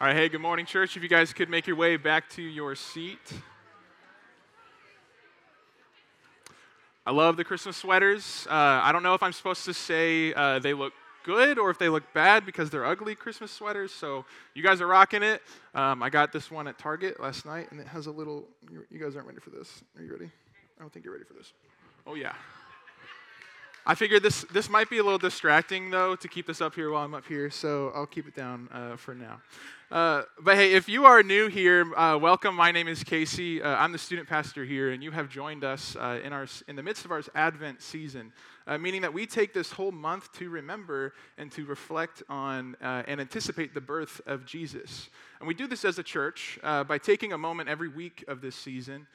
All right, hey, good morning, church. If you guys could make your way back to your seat. I love the Christmas sweaters. Uh, I don't know if I'm supposed to say uh, they look good or if they look bad because they're ugly Christmas sweaters. So you guys are rocking it. Um, I got this one at Target last night, and it has a little. You guys aren't ready for this. Are you ready? I don't think you're ready for this. Oh yeah. I figured this this might be a little distracting though to keep this up here while I'm up here, so I'll keep it down uh, for now. Uh, but hey, if you are new here, uh, welcome. My name is Casey. Uh, I'm the student pastor here, and you have joined us uh, in our in the midst of our Advent season, uh, meaning that we take this whole month to remember and to reflect on and anticipate the birth of Jesus. And we do this as a church by taking a moment every week of this season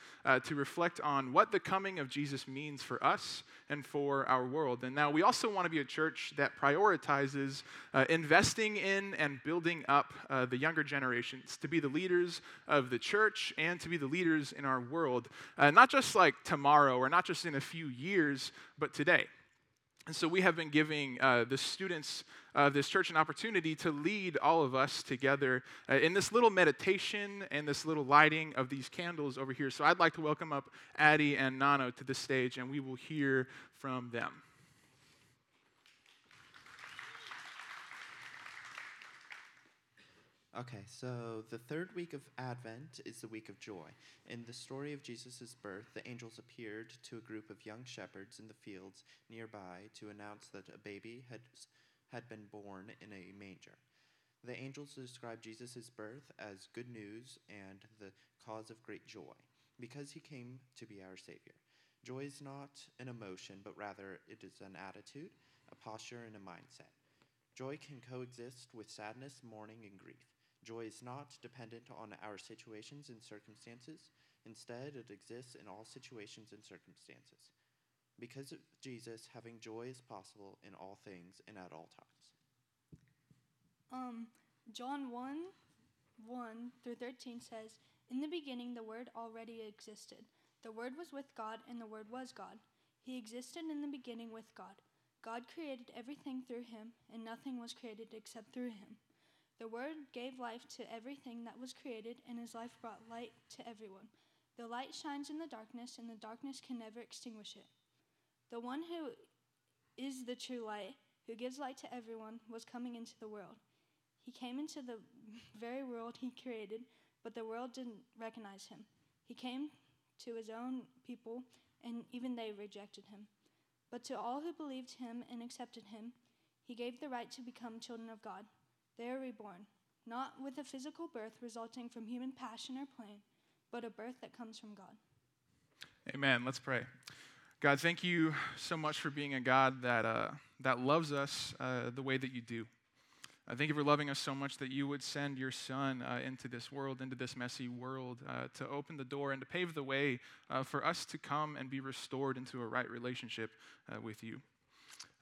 to reflect on what the coming of Jesus means for us and for our world. And now we also want to be a church that prioritizes investing in and building up the younger generations to be the leaders of the church and to be the leaders in our world, uh, not just like tomorrow or not just in a few years, but today. And so we have been giving uh, the students of this church an opportunity to lead all of us together uh, in this little meditation and this little lighting of these candles over here. So I'd like to welcome up Addie and Nano to the stage, and we will hear from them. Okay, so the third week of Advent is the week of joy. In the story of Jesus' birth, the angels appeared to a group of young shepherds in the fields nearby to announce that a baby had, had been born in a manger. The angels described Jesus' birth as good news and the cause of great joy, because he came to be our Savior. Joy is not an emotion, but rather it is an attitude, a posture, and a mindset. Joy can coexist with sadness, mourning, and grief. Joy is not dependent on our situations and circumstances. Instead, it exists in all situations and circumstances. Because of Jesus, having joy is possible in all things and at all times. Um, John 1 1 through 13 says, In the beginning, the Word already existed. The Word was with God, and the Word was God. He existed in the beginning with God. God created everything through him, and nothing was created except through him. The Word gave life to everything that was created, and His life brought light to everyone. The light shines in the darkness, and the darkness can never extinguish it. The one who is the true light, who gives light to everyone, was coming into the world. He came into the very world He created, but the world didn't recognize Him. He came to His own people, and even they rejected Him. But to all who believed Him and accepted Him, He gave the right to become children of God. They are reborn, not with a physical birth resulting from human passion or plan, but a birth that comes from God. Amen. Let's pray. God, thank you so much for being a God that, uh, that loves us uh, the way that you do. I thank you for loving us so much that you would send your son uh, into this world, into this messy world, uh, to open the door and to pave the way uh, for us to come and be restored into a right relationship uh, with you.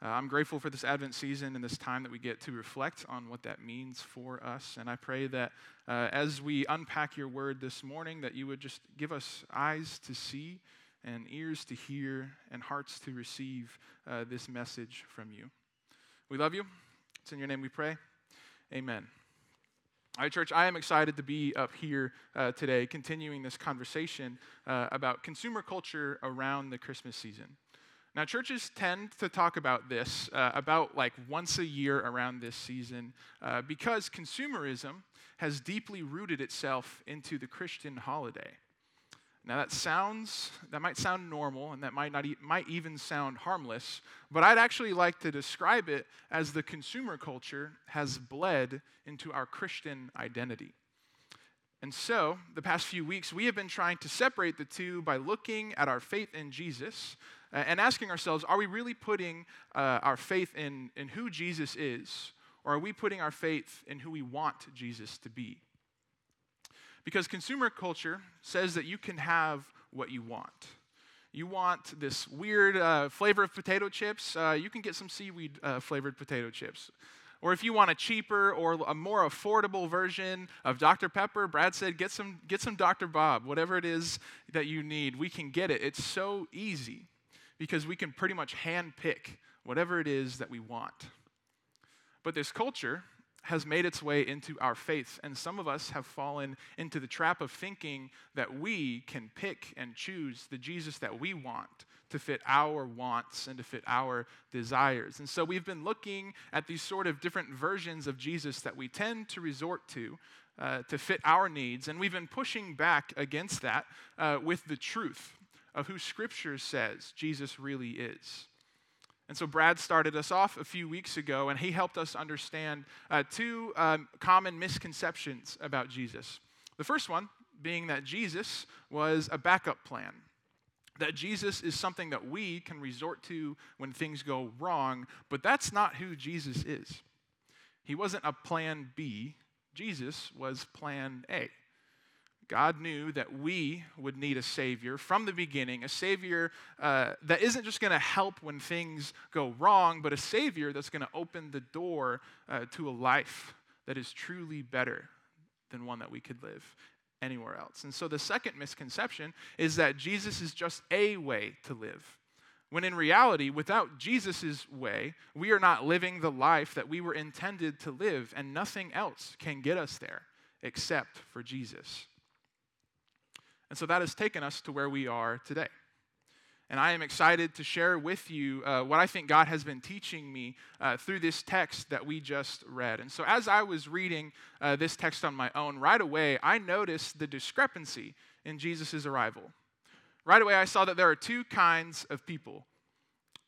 I'm grateful for this Advent season and this time that we get to reflect on what that means for us. And I pray that as we unpack your word this morning, that you would just give us eyes to see and ears to hear and hearts to receive uh, this message from you. We love you. It's in your name we pray. Amen. All right, church, I am excited to be up here uh, today continuing this conversation uh, about consumer culture around the Christmas season. Now, churches tend to talk about this uh, about like once a year around this season uh, because consumerism has deeply rooted itself into the Christian holiday. Now that sounds that might sound normal and that might not e- might even sound harmless, but I'd actually like to describe it as the consumer culture has bled into our Christian identity. And so, the past few weeks, we have been trying to separate the two by looking at our faith in Jesus and asking ourselves are we really putting uh, our faith in, in who Jesus is, or are we putting our faith in who we want Jesus to be? Because consumer culture says that you can have what you want. You want this weird uh, flavor of potato chips, uh, you can get some seaweed uh, flavored potato chips. Or if you want a cheaper or a more affordable version of Dr. Pepper, Brad said, get some, get some Dr. Bob, whatever it is that you need. We can get it. It's so easy because we can pretty much hand pick whatever it is that we want. But this culture has made its way into our faith. And some of us have fallen into the trap of thinking that we can pick and choose the Jesus that we want to fit our wants and to fit our desires. And so we've been looking at these sort of different versions of Jesus that we tend to resort to. Uh, to fit our needs. And we've been pushing back against that uh, with the truth of who Scripture says Jesus really is. And so Brad started us off a few weeks ago, and he helped us understand uh, two um, common misconceptions about Jesus. The first one being that Jesus was a backup plan, that Jesus is something that we can resort to when things go wrong, but that's not who Jesus is. He wasn't a plan B, Jesus was plan A. God knew that we would need a Savior from the beginning, a Savior uh, that isn't just going to help when things go wrong, but a Savior that's going to open the door uh, to a life that is truly better than one that we could live anywhere else. And so the second misconception is that Jesus is just a way to live. When in reality, without Jesus' way, we are not living the life that we were intended to live, and nothing else can get us there except for Jesus. And so that has taken us to where we are today. And I am excited to share with you uh, what I think God has been teaching me uh, through this text that we just read. And so, as I was reading uh, this text on my own, right away, I noticed the discrepancy in Jesus' arrival. Right away, I saw that there are two kinds of people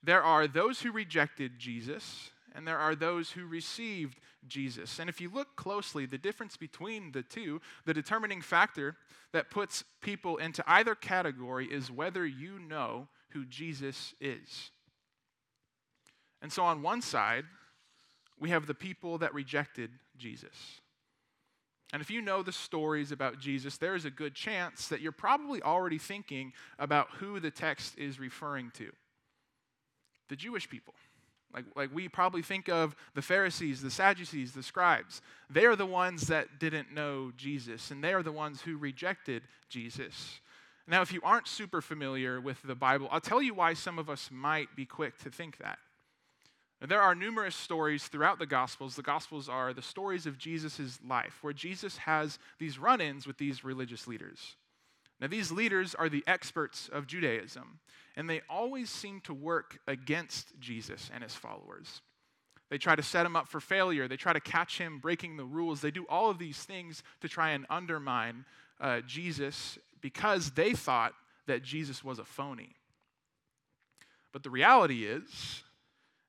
there are those who rejected Jesus, and there are those who received Jesus. And if you look closely, the difference between the two, the determining factor that puts people into either category is whether you know who Jesus is. And so on one side, we have the people that rejected Jesus. And if you know the stories about Jesus, there is a good chance that you're probably already thinking about who the text is referring to the Jewish people. Like, like we probably think of the Pharisees, the Sadducees, the scribes. They are the ones that didn't know Jesus, and they are the ones who rejected Jesus. Now, if you aren't super familiar with the Bible, I'll tell you why some of us might be quick to think that. There are numerous stories throughout the Gospels. The Gospels are the stories of Jesus' life, where Jesus has these run ins with these religious leaders. Now, these leaders are the experts of Judaism, and they always seem to work against Jesus and his followers. They try to set him up for failure. They try to catch him breaking the rules. They do all of these things to try and undermine uh, Jesus because they thought that Jesus was a phony. But the reality is,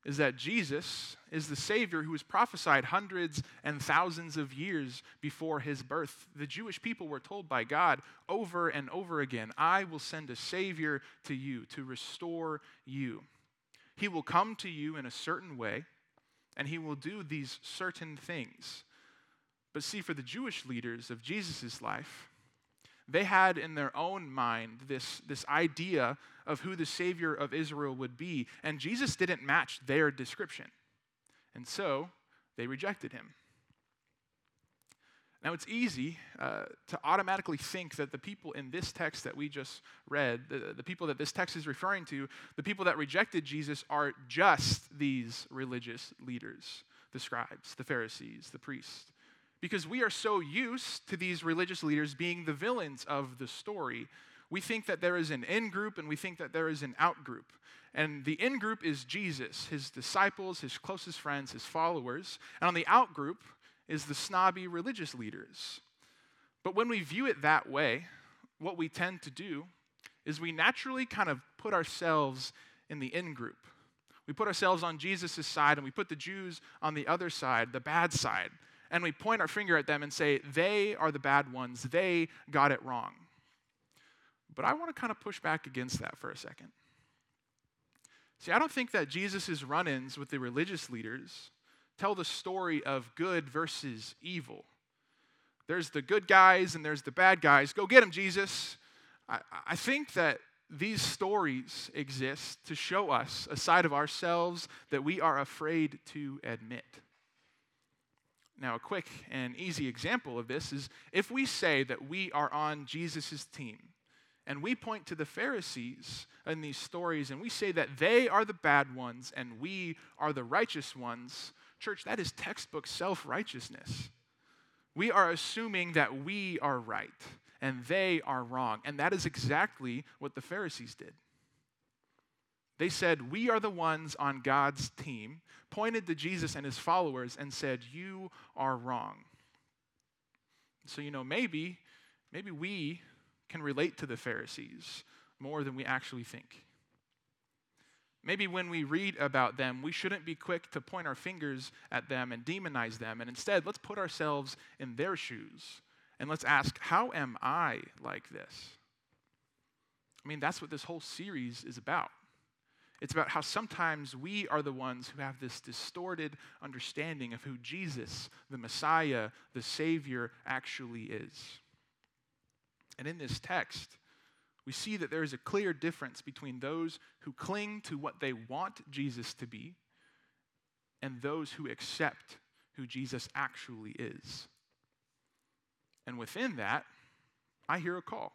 is that Jesus is the Savior who was prophesied hundreds and thousands of years before his birth. The Jewish people were told by God over and over again I will send a Savior to you to restore you. He will come to you in a certain way, and he will do these certain things. But see, for the Jewish leaders of Jesus' life, they had in their own mind this, this idea of who the Savior of Israel would be, and Jesus didn't match their description. And so they rejected him. Now, it's easy uh, to automatically think that the people in this text that we just read, the, the people that this text is referring to, the people that rejected Jesus are just these religious leaders the scribes, the Pharisees, the priests because we are so used to these religious leaders being the villains of the story. We think that there is an in group and we think that there is an out group. And the in group is Jesus, his disciples, his closest friends, his followers. And on the out group is the snobby religious leaders. But when we view it that way, what we tend to do is we naturally kind of put ourselves in the in group. We put ourselves on Jesus' side and we put the Jews on the other side, the bad side and we point our finger at them and say, they are the bad ones, they got it wrong. But I want to kind of push back against that for a second. See, I don't think that Jesus' run ins with the religious leaders tell the story of good versus evil. There's the good guys and there's the bad guys. Go get them, Jesus. I, I think that these stories exist to show us a side of ourselves that we are afraid to admit. Now, a quick and easy example of this is if we say that we are on Jesus' team, and we point to the Pharisees in these stories, and we say that they are the bad ones and we are the righteous ones, Church, that is textbook self righteousness. We are assuming that we are right and they are wrong. And that is exactly what the Pharisees did. They said, We are the ones on God's team, pointed to Jesus and his followers, and said, You are wrong. So, you know, maybe, maybe we can relate to the Pharisees more than we actually think. Maybe when we read about them, we shouldn't be quick to point our fingers at them and demonize them. And instead, let's put ourselves in their shoes and let's ask, how am I like this? I mean, that's what this whole series is about. It's about how sometimes we are the ones who have this distorted understanding of who Jesus, the Messiah, the Savior, actually is. And in this text, we see that there is a clear difference between those who cling to what they want Jesus to be and those who accept who Jesus actually is. And within that, I hear a call.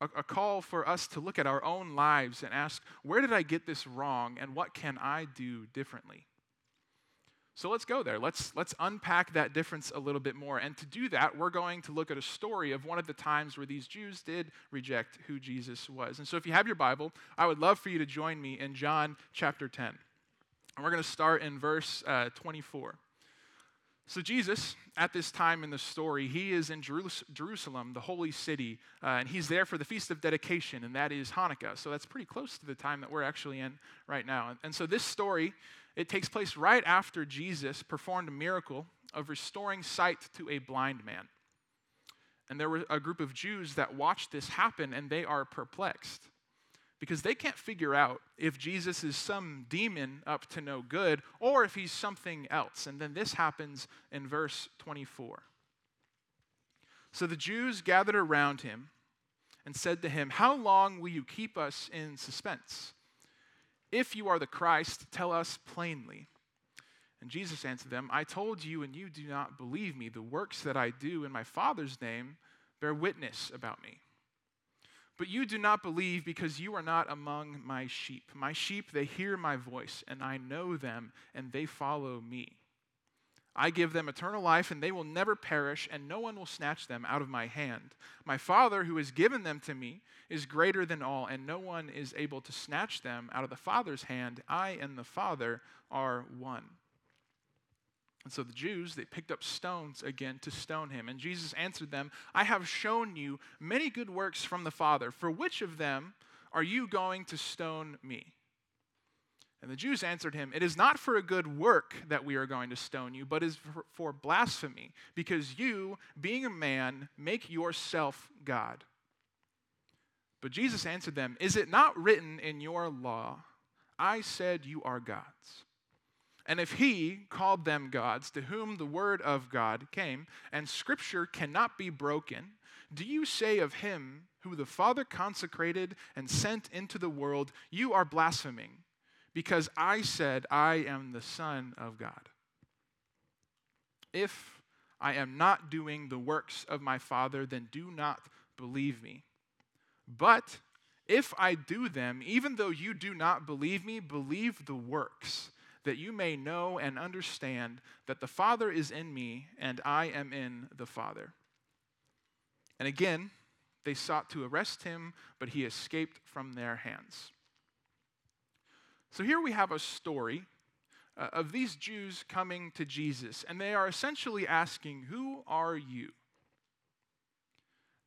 A, a, call for us to look at our own lives and ask, where did I get this wrong and what can I do differently? So let's go there. Let's, let's unpack that difference a little bit more. And to do that, we're going to look at a story of one of the times where these Jews did reject who Jesus was. And so if you have your Bible, I would love for you to join me in John chapter 10. And we're going to start in verse uh, 24. So, Jesus, at this time in the story, he is in Jerusalem, the holy city, uh, and he's there for the Feast of Dedication, and that is Hanukkah. So, that's pretty close to the time that we're actually in right now. And, and so, this story it takes place right after Jesus performed a miracle of restoring sight to a blind man. And there were a group of Jews that watched this happen and they are perplexed because they can't figure out if Jesus is some demon up to no good or if he's something else. And then this happens in verse 24. So the Jews gathered around him and said to him, How long will you keep us in suspense? If you are the Christ, tell us plainly. And Jesus answered them, I told you, and you do not believe me. The works that I do in my Father's name bear witness about me. But you do not believe because you are not among my sheep. My sheep, they hear my voice, and I know them, and they follow me. I give them eternal life, and they will never perish, and no one will snatch them out of my hand. My Father, who has given them to me, is greater than all, and no one is able to snatch them out of the Father's hand. I and the Father are one. And so the Jews, they picked up stones again to stone him. And Jesus answered them, I have shown you many good works from the Father. For which of them are you going to stone me? And the Jews answered him, It is not for a good work that we are going to stone you, but is for, for blasphemy, because you, being a man, make yourself God. But Jesus answered them, Is it not written in your law, I said you are gods? And if he called them gods, to whom the word of God came, and scripture cannot be broken, do you say of him who the Father consecrated and sent into the world, You are blaspheming? because I said, I am the Son of God. If I am not doing the works of my Father, then do not believe me. But if I do them, even though you do not believe me, believe the works, that you may know and understand that the Father is in me and I am in the Father. And again, they sought to arrest him, but he escaped from their hands. So here we have a story uh, of these Jews coming to Jesus, and they are essentially asking, Who are you?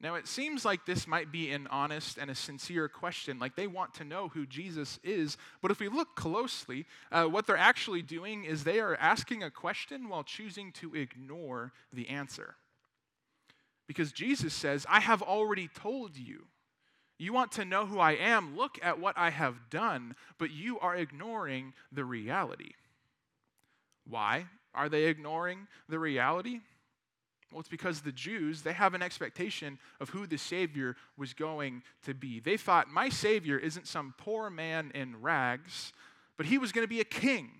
Now, it seems like this might be an honest and a sincere question, like they want to know who Jesus is. But if we look closely, uh, what they're actually doing is they are asking a question while choosing to ignore the answer. Because Jesus says, I have already told you. You want to know who I am? Look at what I have done, but you are ignoring the reality. Why are they ignoring the reality? Well, it's because the Jews, they have an expectation of who the Savior was going to be. They thought, my Savior isn't some poor man in rags, but he was going to be a king.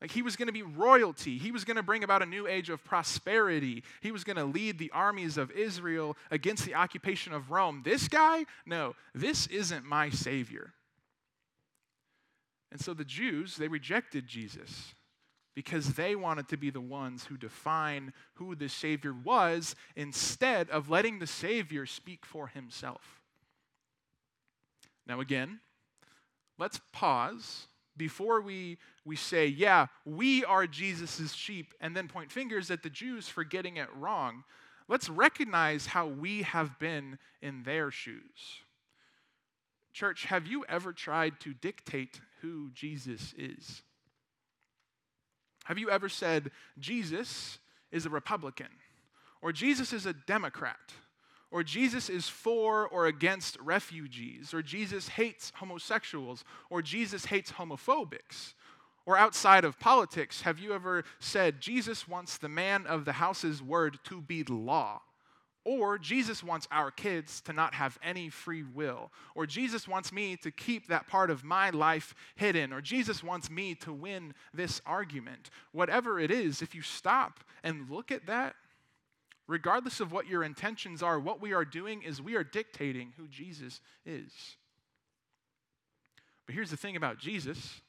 Like he was going to be royalty. He was going to bring about a new age of prosperity. He was going to lead the armies of Israel against the occupation of Rome. This guy? No, this isn't my Savior. And so the Jews, they rejected Jesus because they wanted to be the ones who define who the Savior was instead of letting the Savior speak for himself. Now, again, let's pause before we, we say, yeah, we are Jesus' sheep, and then point fingers at the Jews for getting it wrong. Let's recognize how we have been in their shoes. Church, have you ever tried to dictate who Jesus is? Have you ever said, Jesus is a Republican, or Jesus is a Democrat, or Jesus is for or against refugees, or Jesus hates homosexuals, or Jesus hates homophobics? Or outside of politics, have you ever said, Jesus wants the man of the house's word to be law? Or Jesus wants our kids to not have any free will. Or Jesus wants me to keep that part of my life hidden. Or Jesus wants me to win this argument. Whatever it is, if you stop and look at that, regardless of what your intentions are, what we are doing is we are dictating who Jesus is. But here's the thing about Jesus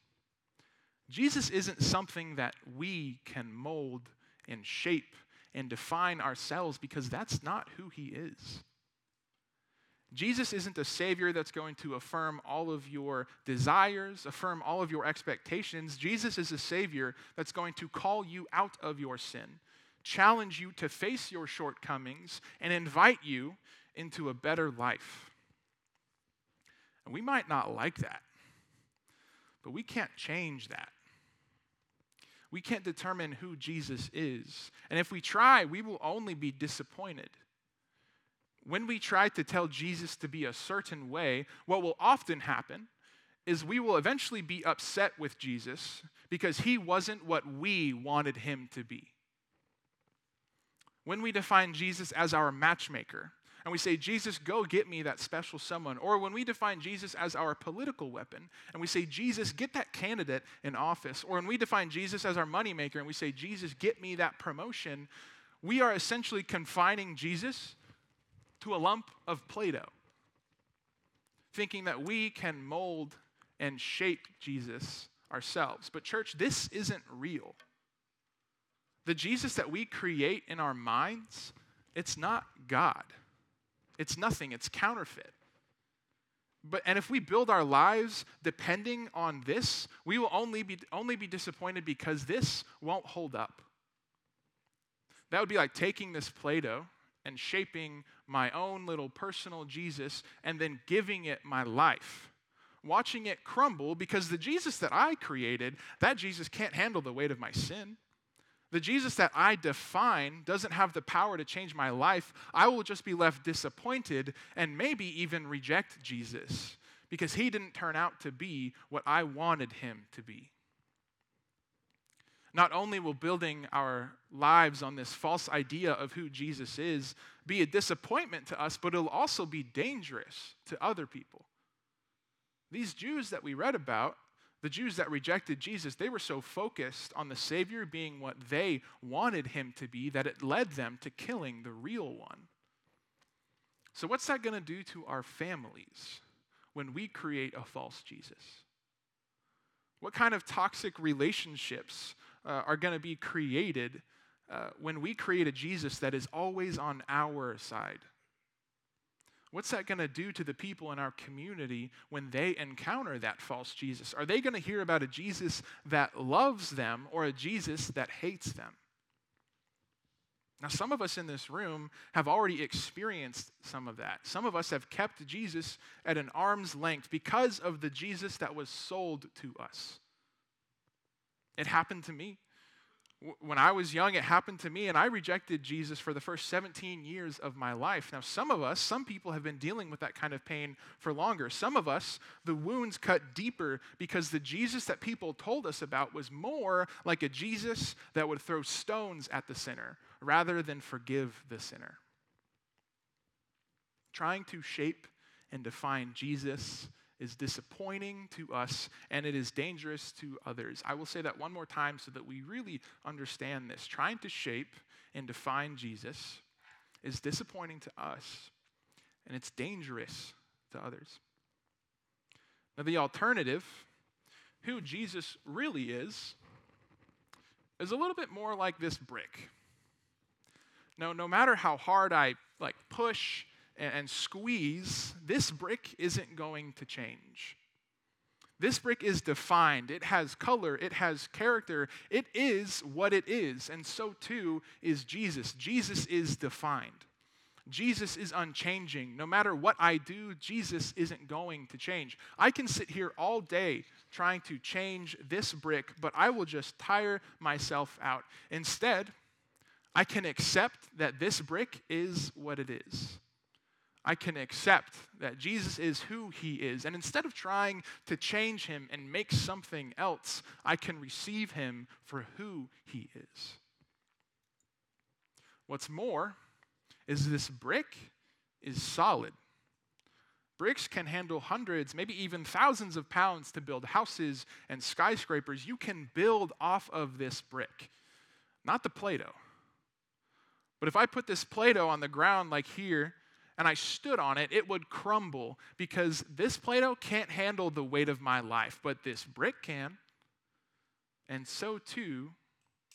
Jesus isn't something that we can mold and shape and define ourselves because that's not who he is. Jesus isn't a savior that's going to affirm all of your desires, affirm all of your expectations. Jesus is a savior that's going to call you out of your sin, challenge you to face your shortcomings, and invite you into a better life. And we might not like that, but we can't change that we can't determine who Jesus is. And if we try, we will only be disappointed. When we try to tell Jesus to be a certain way, what will often happen is we will eventually be upset with Jesus because he wasn't what we wanted him to be. When we define Jesus as our matchmaker, and we say, Jesus, go get me that special someone. Or when we define Jesus as our political weapon and we say, Jesus, get that candidate in office. Or when we define Jesus as our moneymaker and we say, Jesus, get me that promotion, we are essentially confining Jesus to a lump of Play Doh, thinking that we can mold and shape Jesus ourselves. But, church, this isn't real. The Jesus that we create in our minds, it's not God. It's nothing, it's counterfeit. But, and if we build our lives depending on this, we will only be, only be disappointed because this won't hold up. That would be like taking this Play Doh and shaping my own little personal Jesus and then giving it my life. Watching it crumble because the Jesus that I created, that Jesus can't handle the weight of my sin. The Jesus that I define doesn't have the power to change my life. I will just be left disappointed and maybe even reject Jesus because he didn't turn out to be what I wanted him to be. Not only will building our lives on this false idea of who Jesus is be a disappointment to us, but it'll also be dangerous to other people. These Jews that we read about the Jews that rejected Jesus, they were so focused on the Savior being what they wanted him to be that it led them to killing the real one. So, what's that going to do to our families when we create a false Jesus? What kind of toxic relationships uh, are going to be created uh, when we create a Jesus that is always on our side? What's that going to do to the people in our community when they encounter that false Jesus? Are they going to hear about a Jesus that loves them or a Jesus that hates them? Now, some of us in this room have already experienced some of that. Some of us have kept Jesus at an arm's length because of the Jesus that was sold to us. It happened to me when I was young, it happened to me, and I rejected Jesus for the first 17 years of my life. Now, some of us, some people have been dealing with that kind of pain for longer. Some of us, the wounds cut deeper because the Jesus that people told us about was more like a Jesus that would throw stones at the sinner rather than forgive the sinner. Trying to shape and define Jesus is disappointing to us and it is dangerous to others. I will say that one more time so that we really understand this. Trying to shape and define Jesus is disappointing to us and it's dangerous to others. Now, the alternative, who Jesus really is, is a little bit more like this brick. Now, no matter how hard I like push and, squeeze, this brick isn't going to change. This brick is defined. It has color. It has character. It is what it is. And so too is Jesus. Jesus is defined. Jesus is unchanging. No matter what I do, Jesus isn't going to change. I can sit here all day trying to change this brick, but I will just tire myself out. Instead, I can accept that this brick is what it is. I can accept that Jesus is who he is. And instead of trying to change him and make something else, I can receive him for who he is. What's more is this brick is solid. Bricks can handle hundreds, maybe even thousands of pounds to build houses and skyscrapers. You can build off of this brick, not the Play Doh. But if I put this Play Doh on the ground like here, and I stood on it, it would crumble because this Play Doh can't handle the weight of my life, but this brick can. And so too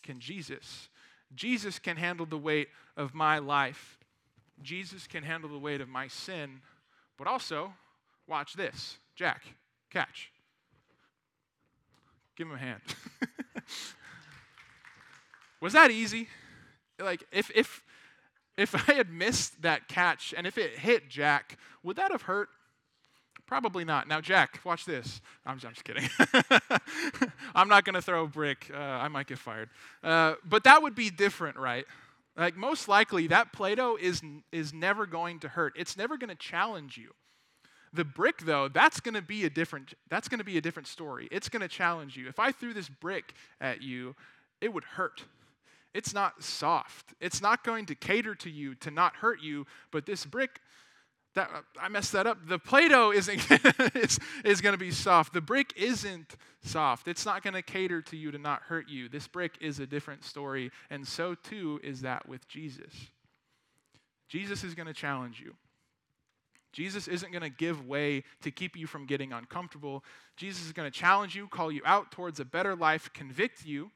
can Jesus. Jesus can handle the weight of my life. Jesus can handle the weight of my sin. But also, watch this. Jack, catch. Give him a hand. Was that easy? Like, if, if, if I had missed that catch and if it hit Jack, would that have hurt? Probably not. Now, Jack, watch this. I'm, I'm just kidding. I'm not going to throw a brick. Uh, I might get fired. Uh, but that would be different, right? Like, most likely, that Play Doh is, is never going to hurt. It's never going to challenge you. The brick, though, that's going to be a different. That's going to be a different story. It's going to challenge you. If I threw this brick at you, it would hurt. It's not soft. It's not going to cater to you to not hurt you, but this brick, that uh, I messed that up. The Play-Doh isn't is, is going to be soft. The brick isn't soft. It's not going to cater to you to not hurt you. This brick is a different story, and so too is that with Jesus. Jesus is going to challenge you. Jesus isn't going to give way to keep you from getting uncomfortable. Jesus is going to challenge you, call you out towards a better life, convict you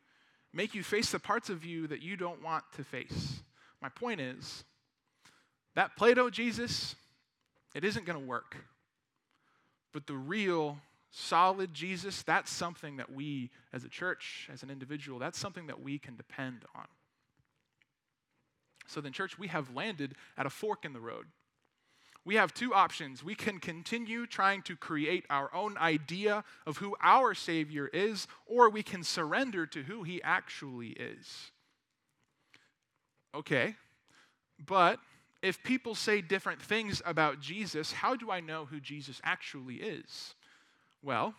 make you face the parts of you that you don't want to face. My point is that Play Doh Jesus, it isn't going to work. But the real, solid Jesus, that's something that we as a church, as an individual, that's something that we can depend on. So then, church, we have landed at a fork in the road we have two options. We can continue trying to create our own idea of who our Savior is, or we can surrender to who He actually is. Okay, but if people say different things about Jesus, how do I know who Jesus actually is? Well,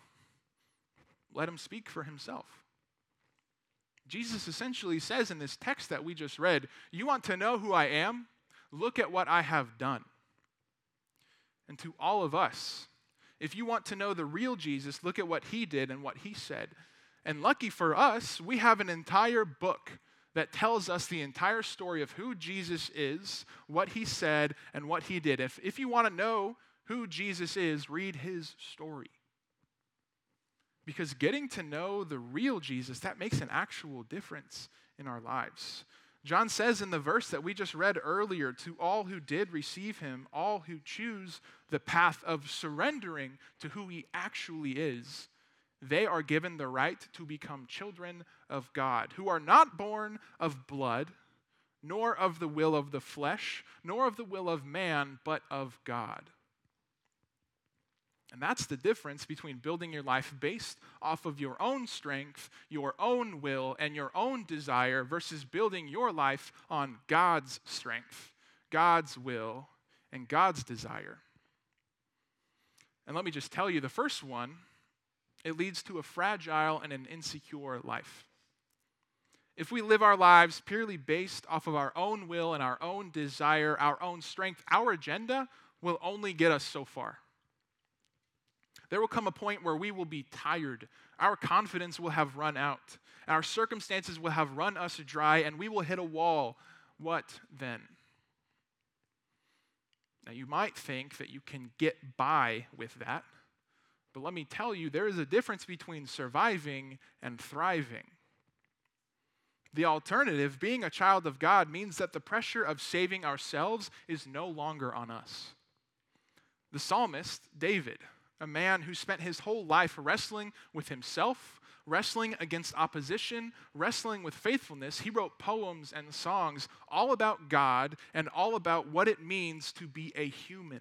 let him speak for himself. Jesus essentially says in this text that we just read, You want to know who I am? Look at what I have done and to all of us. If you want to know the real Jesus, look at what he did and what he said. And lucky for us, we have an entire book that tells us the entire story of who Jesus is, what he said, and what he did. If, if you want to know who Jesus is, read his story. Because getting to know the real Jesus, that makes an actual difference in our lives. John says in the verse that we just read earlier to all who did receive him, all who choose the path of surrendering to who he actually is, they are given the right to become children of God, who are not born of blood, nor of the will of the flesh, nor of the will of man, but of God. And that's the difference between building your life based off of your own strength, your own will, and your own desire versus building your life on God's strength, God's will, and God's desire. And let me just tell you the first one, it leads to a fragile and an insecure life. If we live our lives purely based off of our own will and our own desire, our own strength, our agenda will only get us so far. There will come a point where we will be tired. Our confidence will have run out. Our circumstances will have run us dry, and we will hit a wall. What then? Now, you might think that you can get by with that, but let me tell you, there is a difference between surviving and thriving. The alternative, being a child of God, means that the pressure of saving ourselves is no longer on us. The psalmist, David, a man who spent his whole life wrestling with himself, wrestling against opposition, wrestling with faithfulness, he wrote poems and songs all about God and all about what it means to be a human.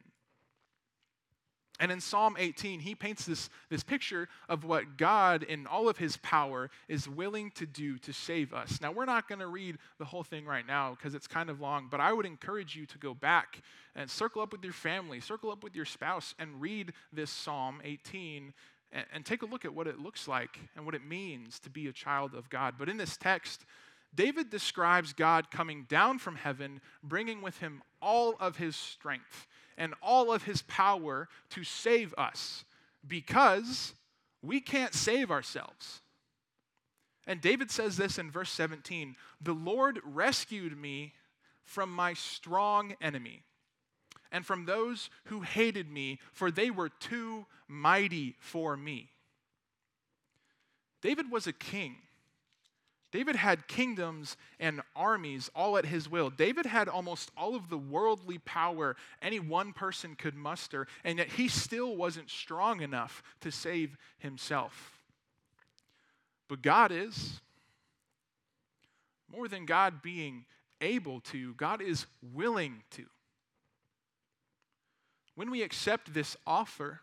And in Psalm 18, he paints this, this picture of what God, in all of his power, is willing to do to save us. Now, we're not going to read the whole thing right now because it's kind of long, but I would encourage you to go back and circle up with your family, circle up with your spouse, and read this Psalm 18 and, and take a look at what it looks like and what it means to be a child of God. But in this text, David describes God coming down from heaven, bringing with him all of his strength and all of his power to save us because we can't save ourselves. And David says this in verse 17 The Lord rescued me from my strong enemy and from those who hated me, for they were too mighty for me. David was a king. David had kingdoms and armies all at his will. David had almost all of the worldly power any one person could muster, and yet he still wasn't strong enough to save himself. But God is. More than God being able to, God is willing to. When we accept this offer,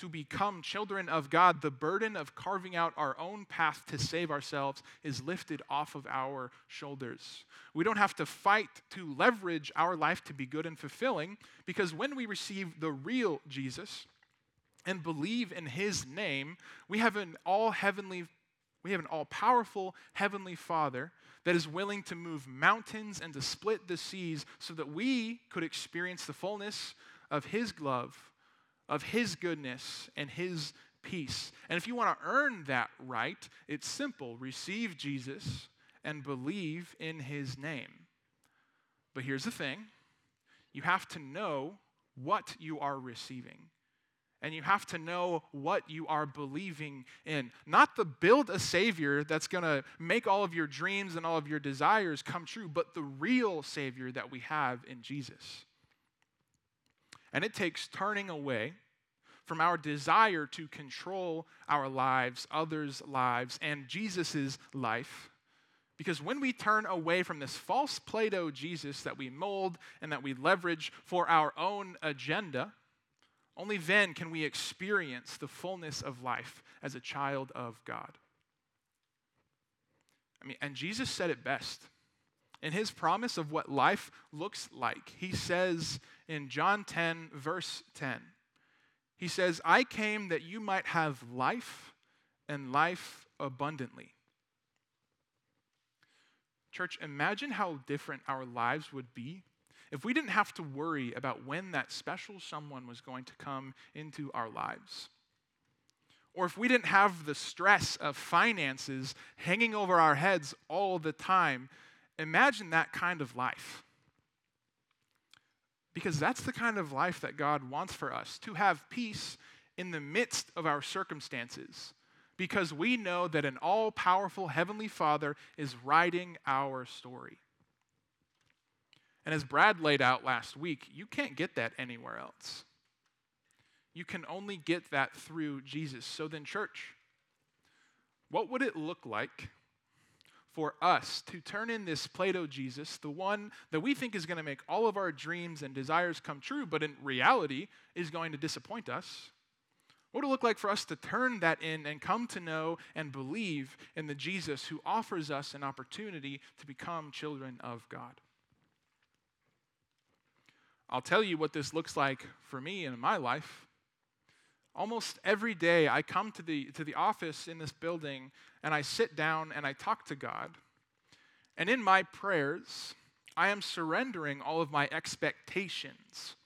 to become children of God, the burden of carving out our own path to save ourselves is lifted off of our shoulders. We don't have to fight to leverage our life to be good and fulfilling because when we receive the real Jesus and believe in his name, we have an all heavenly we have an all powerful heavenly Father that is willing to move mountains and to split the seas so that we could experience the fullness of his love of His goodness and His peace. And if you want to earn that right, it's simple receive Jesus and believe in His name. But here's the thing you have to know what you are receiving. And you have to know what you are believing in. Not the build a Savior that's going to make all of your dreams and all of your desires come true, but the real Savior that we have in Jesus. And it takes turning away from our desire to control our lives, others' lives, and Jesus' life. Because when we turn away from this false Play Doh Jesus that we mold and that we leverage for our own agenda, only then can we experience the fullness of life as a child of God. I mean, and Jesus said it best. In his promise of what life looks like, he says in John 10, verse 10, he says, I came that you might have life and life abundantly. Church, imagine how different our lives would be if we didn't have to worry about when that special someone was going to come into our lives. Or if we didn't have the stress of finances hanging over our heads all the time Imagine that kind of life. Because that's the kind of life that God wants for us to have peace in the midst of our circumstances. Because we know that an all powerful Heavenly Father is writing our story. And as Brad laid out last week, you can't get that anywhere else. You can only get that through Jesus. So then, church, what would it look like for us to turn in this Play Doh Jesus, the one that we think is going to make all of our dreams and desires come true, but in reality is going to disappoint us? What would it look like for us to turn that in and come to know and believe in the Jesus who offers us an opportunity to become children of God? I'll tell you what this looks like for me in my life. Almost every day, I come to the, to the office in this building and I sit down and I talk to God. And in my prayers, I am surrendering all of my expectations,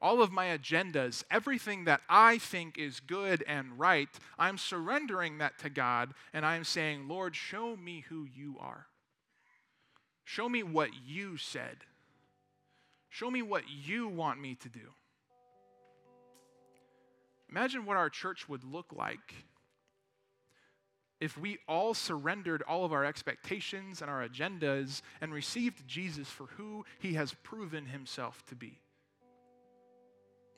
all of my agendas, everything that I think is good and right. I'm surrendering that to God and I'm saying, Lord, show me who you are. Show me what you said. Show me what you want me to do. Imagine what our church would look like if we all surrendered all of our expectations and our agendas and received Jesus for who he has proven himself to be.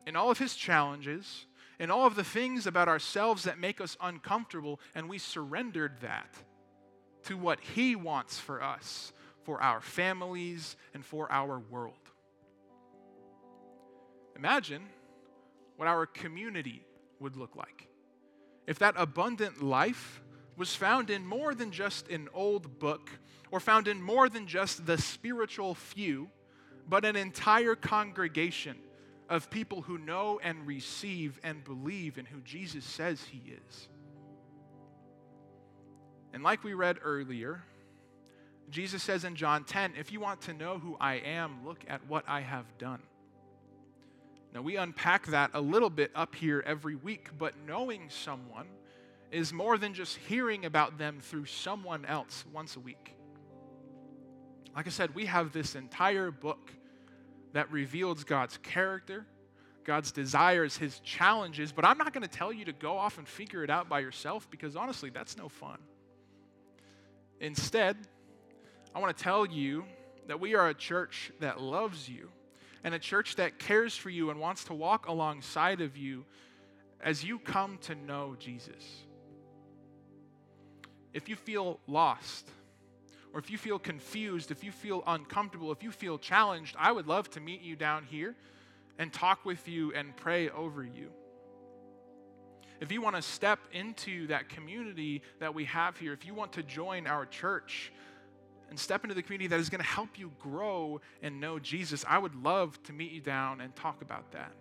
In all of his challenges, in all of the things about ourselves that make us uncomfortable, and we surrendered that to what he wants for us, for our families, and for our world. Imagine what our community would look like if that abundant life was found in more than just an old book or found in more than just the spiritual few, but an entire congregation of people who know and receive and believe in who Jesus says he is. And like we read earlier, Jesus says in John 10 if you want to know who I am, look at what I have done. Now, we unpack that a little bit up here every week, but knowing someone is more than just hearing about them through someone else once a week. Like I said, we have this entire book that reveals God's character, God's desires, His challenges, but I'm not going to tell you to go off and figure it out by yourself because honestly, that's no fun. Instead, I want to tell you that we are a church that loves you and a church that cares for you and wants to walk alongside of you as you come to know Jesus. If you feel lost, or if you feel confused, if you feel uncomfortable, if you feel challenged, I would love to meet you down here and talk with you and pray over you. If you want to step into that community that we have here, if you want to join our church, and step into the community that is going to help you grow and know Jesus, I would love to meet you down and talk about that.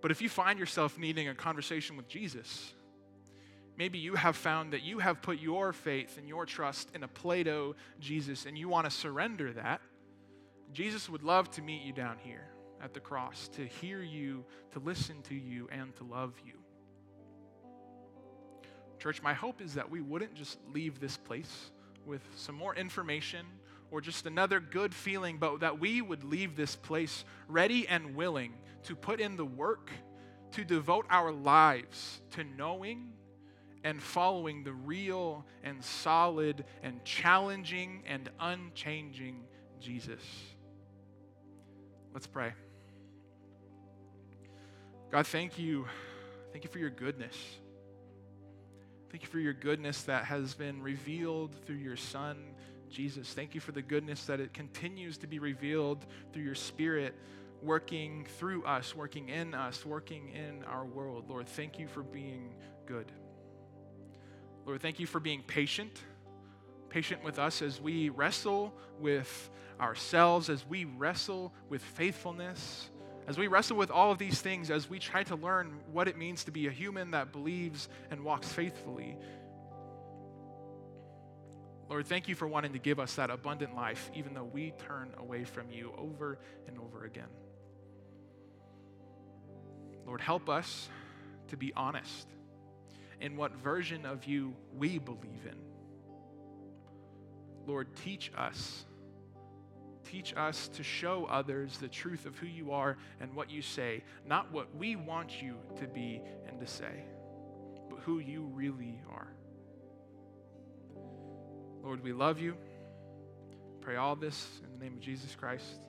But if you find yourself needing a conversation with Jesus, maybe you have found that you have put your faith and your trust in a Play Doh Jesus and you want to surrender that, Jesus would love to meet you down here at the cross, to hear you, to listen to you, and to love you. Church, my hope is that we wouldn't just leave this place with some more information or just another good feeling, but that we would leave this place ready and willing to put in the work, to devote our lives to knowing and following the real and solid and challenging and unchanging Jesus. Let's pray. God, thank you. Thank you for your goodness. Thank you for your goodness that has been revealed through your Son, Jesus. Thank you for the goodness that it continues to be revealed through your Spirit working through us, working in us, working in our world. Lord, thank you for being good. Lord, thank you for being patient, patient with us as we wrestle with ourselves, as we wrestle with faithfulness as we wrestle with all of these things, as we try to learn what it means to be a human that believes and walks faithfully, Lord, thank you for wanting to give us that abundant life, even though we turn away from you over and over again. Lord, help us to be honest in what version of you we believe in. Lord, teach us Teach us to show others the truth of who you are and what you say, not what we want you to be and to say, but who you really are. Lord, we love you. Pray all this in the name of Jesus Christ.